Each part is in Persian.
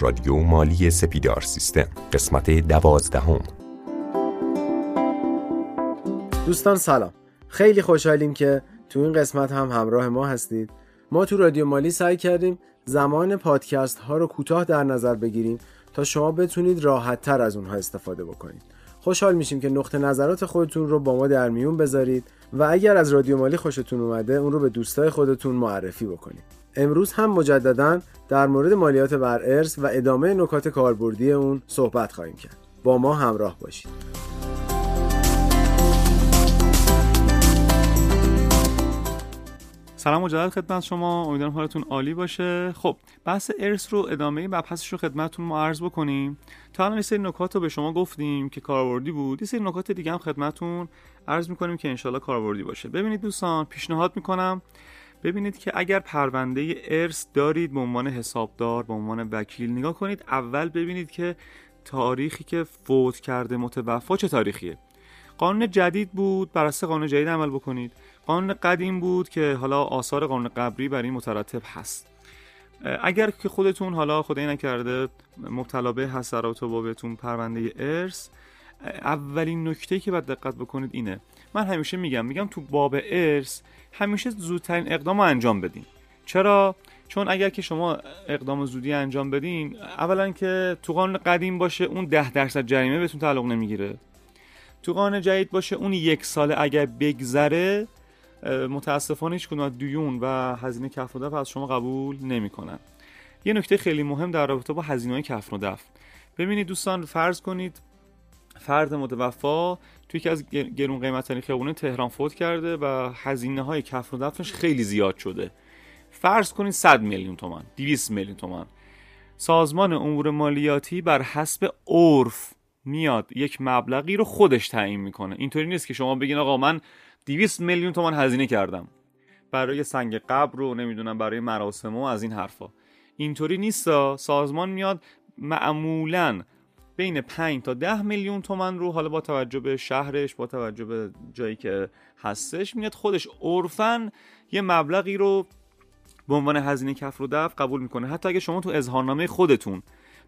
رادیو مالی سپیدار سیستم قسمت دوازدهم. دوستان سلام. خیلی خوشحالیم که تو این قسمت هم همراه ما هستید. ما تو رادیو مالی سعی کردیم زمان پادکست ها رو کوتاه در نظر بگیریم تا شما بتونید راحت تر از اونها استفاده بکنید. خوشحال میشیم که نقطه نظرات خودتون رو با ما در میون بذارید و اگر از رادیو مالی خوشتون اومده اون رو به دوستای خودتون معرفی بکنید. امروز هم مجددا در مورد مالیات بر ارث و ادامه نکات کاربردی اون صحبت خواهیم کرد. با ما همراه باشید. سلام مجدد خدمت شما. امیدوارم حالتون عالی باشه. خب بحث ارث رو ادامه مبحثش رو خدمتتون ما عرض بکنیم. تا الان یه سری نکات رو به شما گفتیم که کاربردی بود. یه سری نکات دیگه هم خدمتتون عرض می‌کنیم که انشالله کاربردی باشه. ببینید دوستان پیشنهاد می‌کنم ببینید که اگر پرونده ارث دارید به عنوان حسابدار به عنوان وکیل نگاه کنید اول ببینید که تاریخی که فوت کرده متوفا چه تاریخیه. قانون جدید بود بر اساس قانون جدید عمل بکنید. قانون قدیم بود که حالا آثار قانون قبلی بر این مترتب هست. اگر که خودتون حالا خدای نکرده مبتلا به حسرات و بابتون پرونده ارث اولین نکته که باید دقت بکنید اینه. من همیشه میگم میگم تو باب ارث همیشه زودترین اقدام رو انجام بدین. چرا؟ چون اگر که شما اقدام زودی انجام بدین اولا که تو قانون قدیم باشه اون ده درصد جریمه بهتون تعلق نمی‌گیره. تو قانون جدید باشه اون یک سال اگر بگذره متاسفانه هیچ کدوم دیون و هزینه کفن و از شما قبول نمی‌کنن. یه نکته خیلی مهم در رابطه با هزینه های کفن و ببینید دوستان فرض کنید فرد متوفا توی یکی از گرون قیمت خیابون تهران فوت کرده و هزینه های کفن و دفنش خیلی زیاد شده. فرض کنید 100 میلیون تومان 200 میلیون تومان. سازمان امور مالیاتی بر حسب عرف میاد یک مبلغی رو خودش تعیین می‌کنه. اینطوری نیست که شما بگین آقا من 200 میلیون تومان هزینه کردم. برای سنگ قبر رو نمی‌دونم برای مراسم و از این حرفا. اینطوری نیست سازمان میاد معمولا بین 5 تا 10 میلیون تومن رو حالا با توجه به شهرش با توجه به جایی که هستش میاد خودش عرفا یه مبلغی رو به عنوان هزینه کف رو دفع قبول می‌کنه. حتی اگه شما تو اظهارنامه خودتون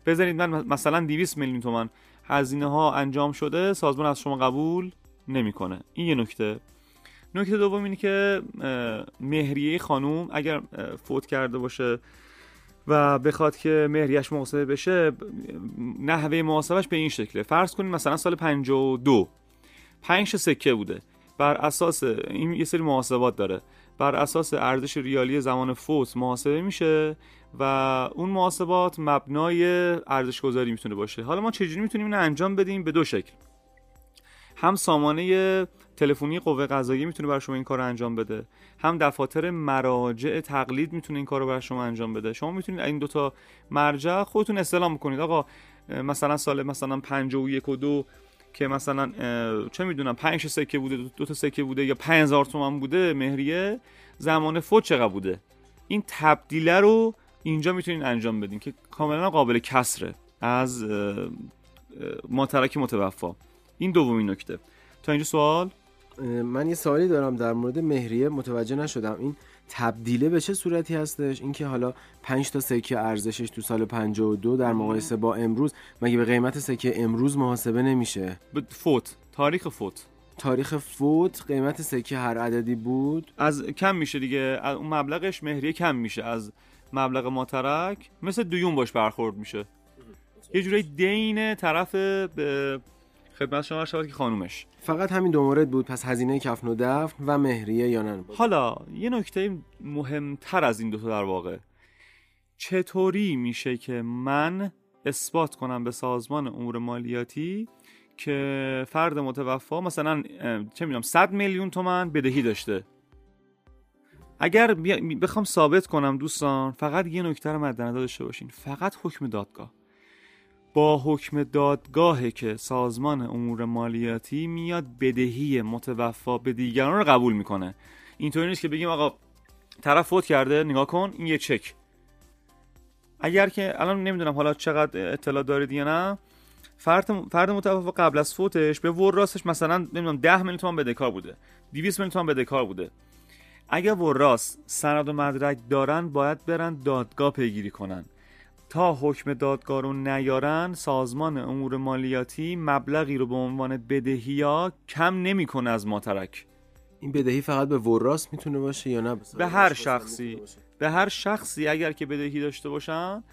بذارید من مثلا 200 میلیون تومن هزینه ها انجام شده سازمان از شما قبول نمی‌کنه. این یه نکته. نکته دوم اینه که مهریه خانوم اگر فوت کرده باشه و بخواد که مهریش محاسبه بشه نحوه محاسبش به این شکله. فرض کنید مثلا سال 52 5 سکه بوده. بر اساس این یه سری محاسبات داره. بر اساس ارزش ریالی زمان فوت محاسبه میشه و اون محاسبات مبنای ارزش گذاری می‌تونه باشه. حالا ما چجوری می‌تونیم اینو انجام بدیم؟ به دو شکل. هم سامانه تلفنی قوه قضاییه می‌تونه برای شما این کار رو انجام بده. هم دفاتر مراجع تقلید می‌تونه این کار رو برای شما انجام بده. شما می‌تونید این دوتا مرجع خودتون استلام کنید آقا مثلا سال مثلا 51 و دو که مثلا چه می‌دونم 5 سکه بوده دو تا سکه بوده یا 5000 تومان بوده مهریه زمان فوت چقدر بوده؟ این تبدیله رو اینجا می‌تونید انجام بدین که کاملا قابل کسره از ماترک متوفا. این دومین نکته. تا اینجا سوال؟ من یه سوالی دارم در مورد مهریه متوجه نشدم. این تبدیله به چه صورتی هستش؟ اینکه حالا 5 تا سکه ارزشش تو سال 52 در مقایسه با امروز مگه به قیمت سکه امروز محاسبه نمیشه؟ فوت. تاریخ فوت. تاریخ فوت قیمت سکه هر عددی بود؟ از کم میشه دیگه. از اون مبلغش مهریه کم میشه. از مبلغ ماترک مثل دیون باش برخورد میشه. یه جورایی دین طرف به خدمت شما شود که خانومش. فقط همین دو مورد بود پس هزینه کفن و دفن و مهریه یا نه حالا یه نکته مهمتر از این دو تا در واقع. چطوری میشه که من اثبات کنم به سازمان امور مالیاتی که فرد متوفا مثلا چه می‌دونم 100 میلیون تومن بدهی داشته؟ اگر بخوام ثابت کنم دوستان فقط یه نکته رو مد نظر داشته باشین. فقط حکم دادگاه. با حکم دادگاهه که سازمان امور مالیاتی میاد بدهی متوفا به دیگران رو قبول می‌کنه. اینطوری نیست که بگیم آقا طرف فوت کرده نگاه کن این یه چک. اگر که الان نمی‌دونم حالا چقدر اطلاع دارید یا نه فرد فرد متوفا قبل از فوتش به وراثش مثلا نمی‌دونم 10 میلیون تومان بدهکار بوده 200 میلیون تومان بدهکار بوده. اگر وراث سند و مدرک دارن باید برن دادگاه پیگیری کنن. تا حکم دادگاه رو نیارن سازمان امور مالیاتی مبلغی رو به عنوان بدهی ها کم نمی‌کنه از ماترک. این بدهی فقط به وراس می‌تونه باشه یا نه؟ به هر شخصی. به هر شخصی اگر که بدهی داشته باشن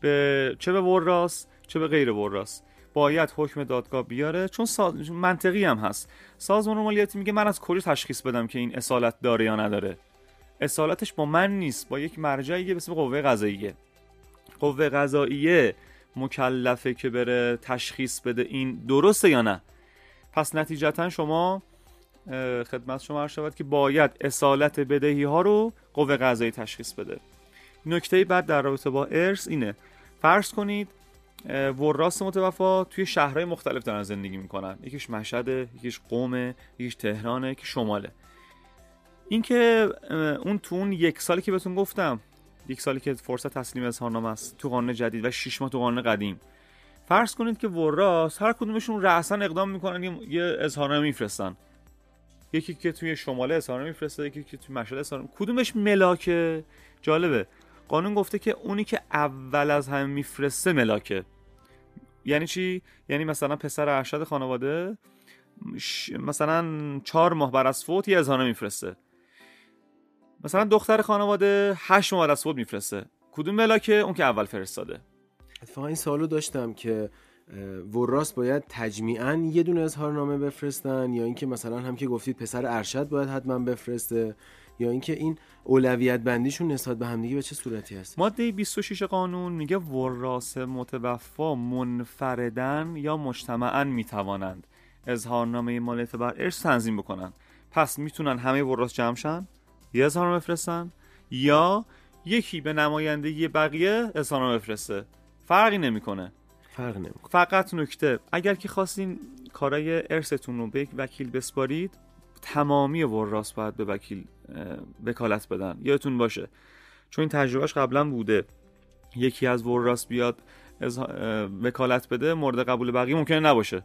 به چه به وراس چه به غیر وراس باید حکم دادگاه بیاره چون منطقی هم هست. سازمان مالیاتی میگه من از کجا تشخیص بدم که این اصالت داره یا نداره؟ اصالتش با من نیست با یک مرجعی به اسم قوه قضاییه. قوه قضاییه مکلفه که بره تشخیص بده این درسته یا نه؟ پس نتیجتا شما خدمت شما شود که باید اصالت بدهی ها رو قوه قضایی تشخیص بده. نکته بعد در رابطه با ارث اینه. فرض کنید وراس متوفا توی شهرهای مختلف دارن زندگی می‌کنن. یکیش مشهده یکیش قومه یکیش تهرانه یکی شماله. اینکه اون تو اون یک سالی که بهتون گفتم یک سالی که فرصت تسلیم اظهارنامه است تو قانون جدید و 6 ماه تو قانون قدیم. فرض کنید که وراس هر کدومشون رأسا اقدام می‌کنن یه اظهارنامه میفرستن. یکی که توی شماله اظهارنامه میفرسته یکی که توی مشهد اظهارنامه کدومش ملاکه؟ جالبه. قانون گفته که اونی که اول از همه میفرسته ملاکه. یعنی چی؟ یعنی مثلا پسر ارشد خانواده مثلا چهار ماه بر از فوت یه اظهارنامه میفرسته. مثلا دختر خانواده هشت ماه بر از فوت میفرسته. کدوم ملاکه اون که اول فرستاده؟ اتفاقا این سالو داشتم که وراس باید تجمیعا یه دونه اظهارنامه بفرستن یا اینکه مثلا هم که گفتید پسر ارشد باید حتما بفرسته یا اینکه این اولویت بندیشون نسبت به همدیگه به چه صورتی هست؟ ماده 26 قانون میگه وراس متوفا منفردن یا مجتمعا می‌توانند اظهارنامه مالیت بر ارث تنظیم بکنن پس می‌تونن همه وراس جمع شن؟ یه اظهارنامه بفرستن یا یکی به نمایندگی بقیه اظهارنامه بفرسته. فرقی نمی‌کنه. فرق نمی‌کنه. فقط نکته اگر که خواستین کارای ارثتون رو به یک وکیل بسپارید تمامی وراس باید به وکیل وکالت بدن. یادتون باشه چون این تجربهش قبلا بوده. یکی از وراس بیاد از وکالت بده مورد قبول بقیه ممکنه نباشه.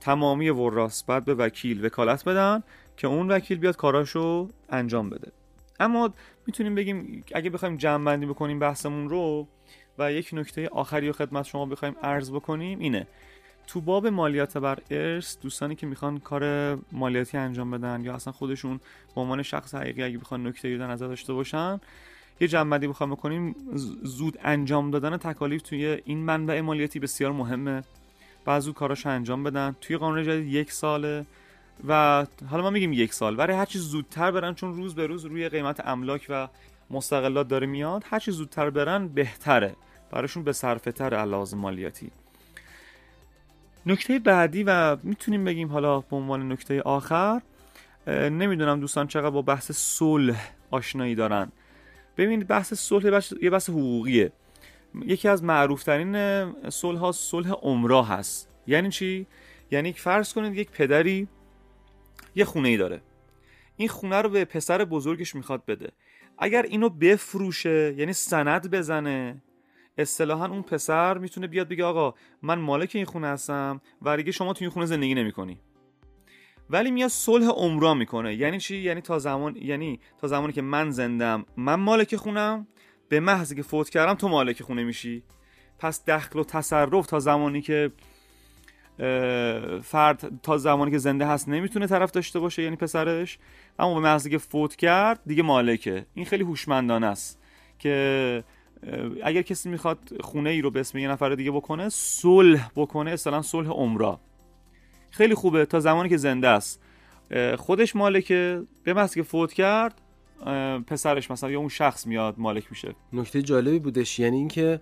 تمامی وراس باید به وکیل وکالت بدن که اون وکیل بیاد کاراشو انجام بده. اما می‌تونیم بگیم اگه بخوایم جمع بندی بکنیم بحثمون رو و یک نکته آخری و خدمت شما بخوایم عرض بکنیم اینه. تو باب مالیات بر ارث دوستانی که می‌خوان کار مالیاتی انجام بدن یا اصلا خودشون به عنوان شخص حقیقی اگه بخوان نکته در نظر داشته باشن یه جنبندی بخوام بکنیم. زود انجام دادن تکالیف توی این منبع مالیاتی بسیار مهمه. بعضو کاراش انجام بدن. توی قانون جدید یک ساله. و حالا ما میگیم یک سال برای هرچی زودتر برن چون روز به روز روی قیمت املاک و مستقلات داره میاد هرچی زودتر برن بهتره. براشون به صرفه تر مالیاتی. نکته بعدی و می‌تونیم بگیم حالا به عنوان نکته آخر نمی‌دونم دوستان چقدر با بحث صلح آشنایی دارن. ببینید بحث صلح یه بحث حقوقیه. یکی از معروفترین صلح ها صلح عمرا هست. یعنی چی؟ یعنی فرض کنید یک پدری یه خونه ای داره. این خونه رو به پسر بزرگش می‌خواد بده. اگر اینو بفروشه یعنی سند بزنه اصطلاحا اون پسر می‌تونه بیاد بگه آقا من مالک این خونه هستم و دیگه شما تو این خونه زندگی نمی‌کنی. ولی میاد صلح عمرا می‌کنه. یعنی چی؟ یعنی تا زمان یعنی تا زمانی که من زندم من مالک خونم به محض که فوت کردم تو مالک خونه میشی. پس دخل و تصرف تا زمانی که فرد تا زمانی که زنده هست نمی‌تونه طرف داشته باشه یعنی پسرش. اما به محض که فوت کرد دیگه مالکه. این خیلی هوشمندانه است که اگر کسی می‌خواد خونه ای رو به اسم یه نفر دیگه بکنه صلح بکنه اصلا صلح عمرا. خیلی خوبه تا زمانی که زنده است. خودش مالکه. به محض که فوت کرد پسرش مثلا یا اون شخص میاد مالک میشه. نکته جالبی بودش یعنی اینکه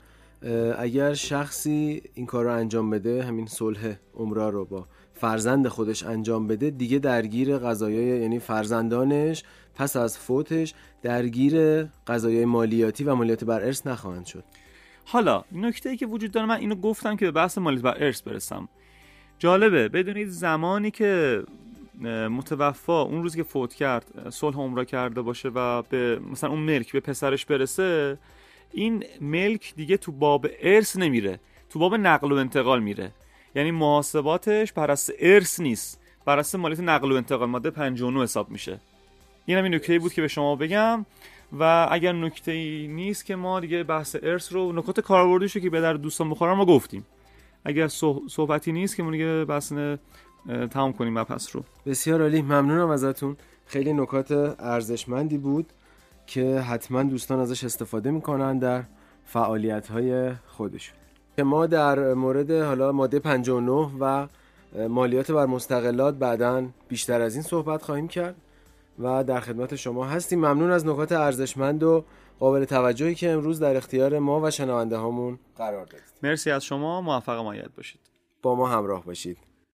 اگر شخصی این کار رو انجام بده همین صلح عمرا رو با فرزند خودش انجام بده دیگه درگیر قضایای یعنی فرزندانش پس از فوتش درگیر قضایای مالیاتی و مالیات بر ارث نخواهند شد. حالا نکته ای که وجود داره من اینو گفتم که به بحث مالیات بر ارث برسم. جالبه بدونید زمانی که متوفا اون روزی که فوت کرد صلح عمرا کرده باشه و به مثلا اون ملک به پسرش برسه این ملک دیگه تو باب ارث نمیره تو باب نقل و انتقال میره. یعنی محاسباتش بر اساس ارث نیست بر اساس مالیات نقل و انتقال ماده 59 حساب میشه. این هم این نکته بود که به شما بگم و اگر نکته ای نیست که ما دیگه بحث ارث رو نکات کاربردیشو که به در دوستان بخورن ما گفتیم. اگر صحبتی نیست که ما دیگه بحث تمام کنیم مبحث رو. بسیار عالی ممنونم ازتون. خیلی نکات ارزشمندی بود. که حتما دوستان ازش استفاده می‌کنن در فعالیت های خودشون. که ما در مورد حالا ماده 59 و مالیات بر مستقلات بعدا بیشتر از این صحبت خواهیم کرد و در خدمت شما هستیم. ممنون از نکات ارزشمند و قابل توجهی که امروز در اختیار ما و شنونده هامون قرار دادید. مرسی از شما. موفق مایت باشید. با ما همراه باشید.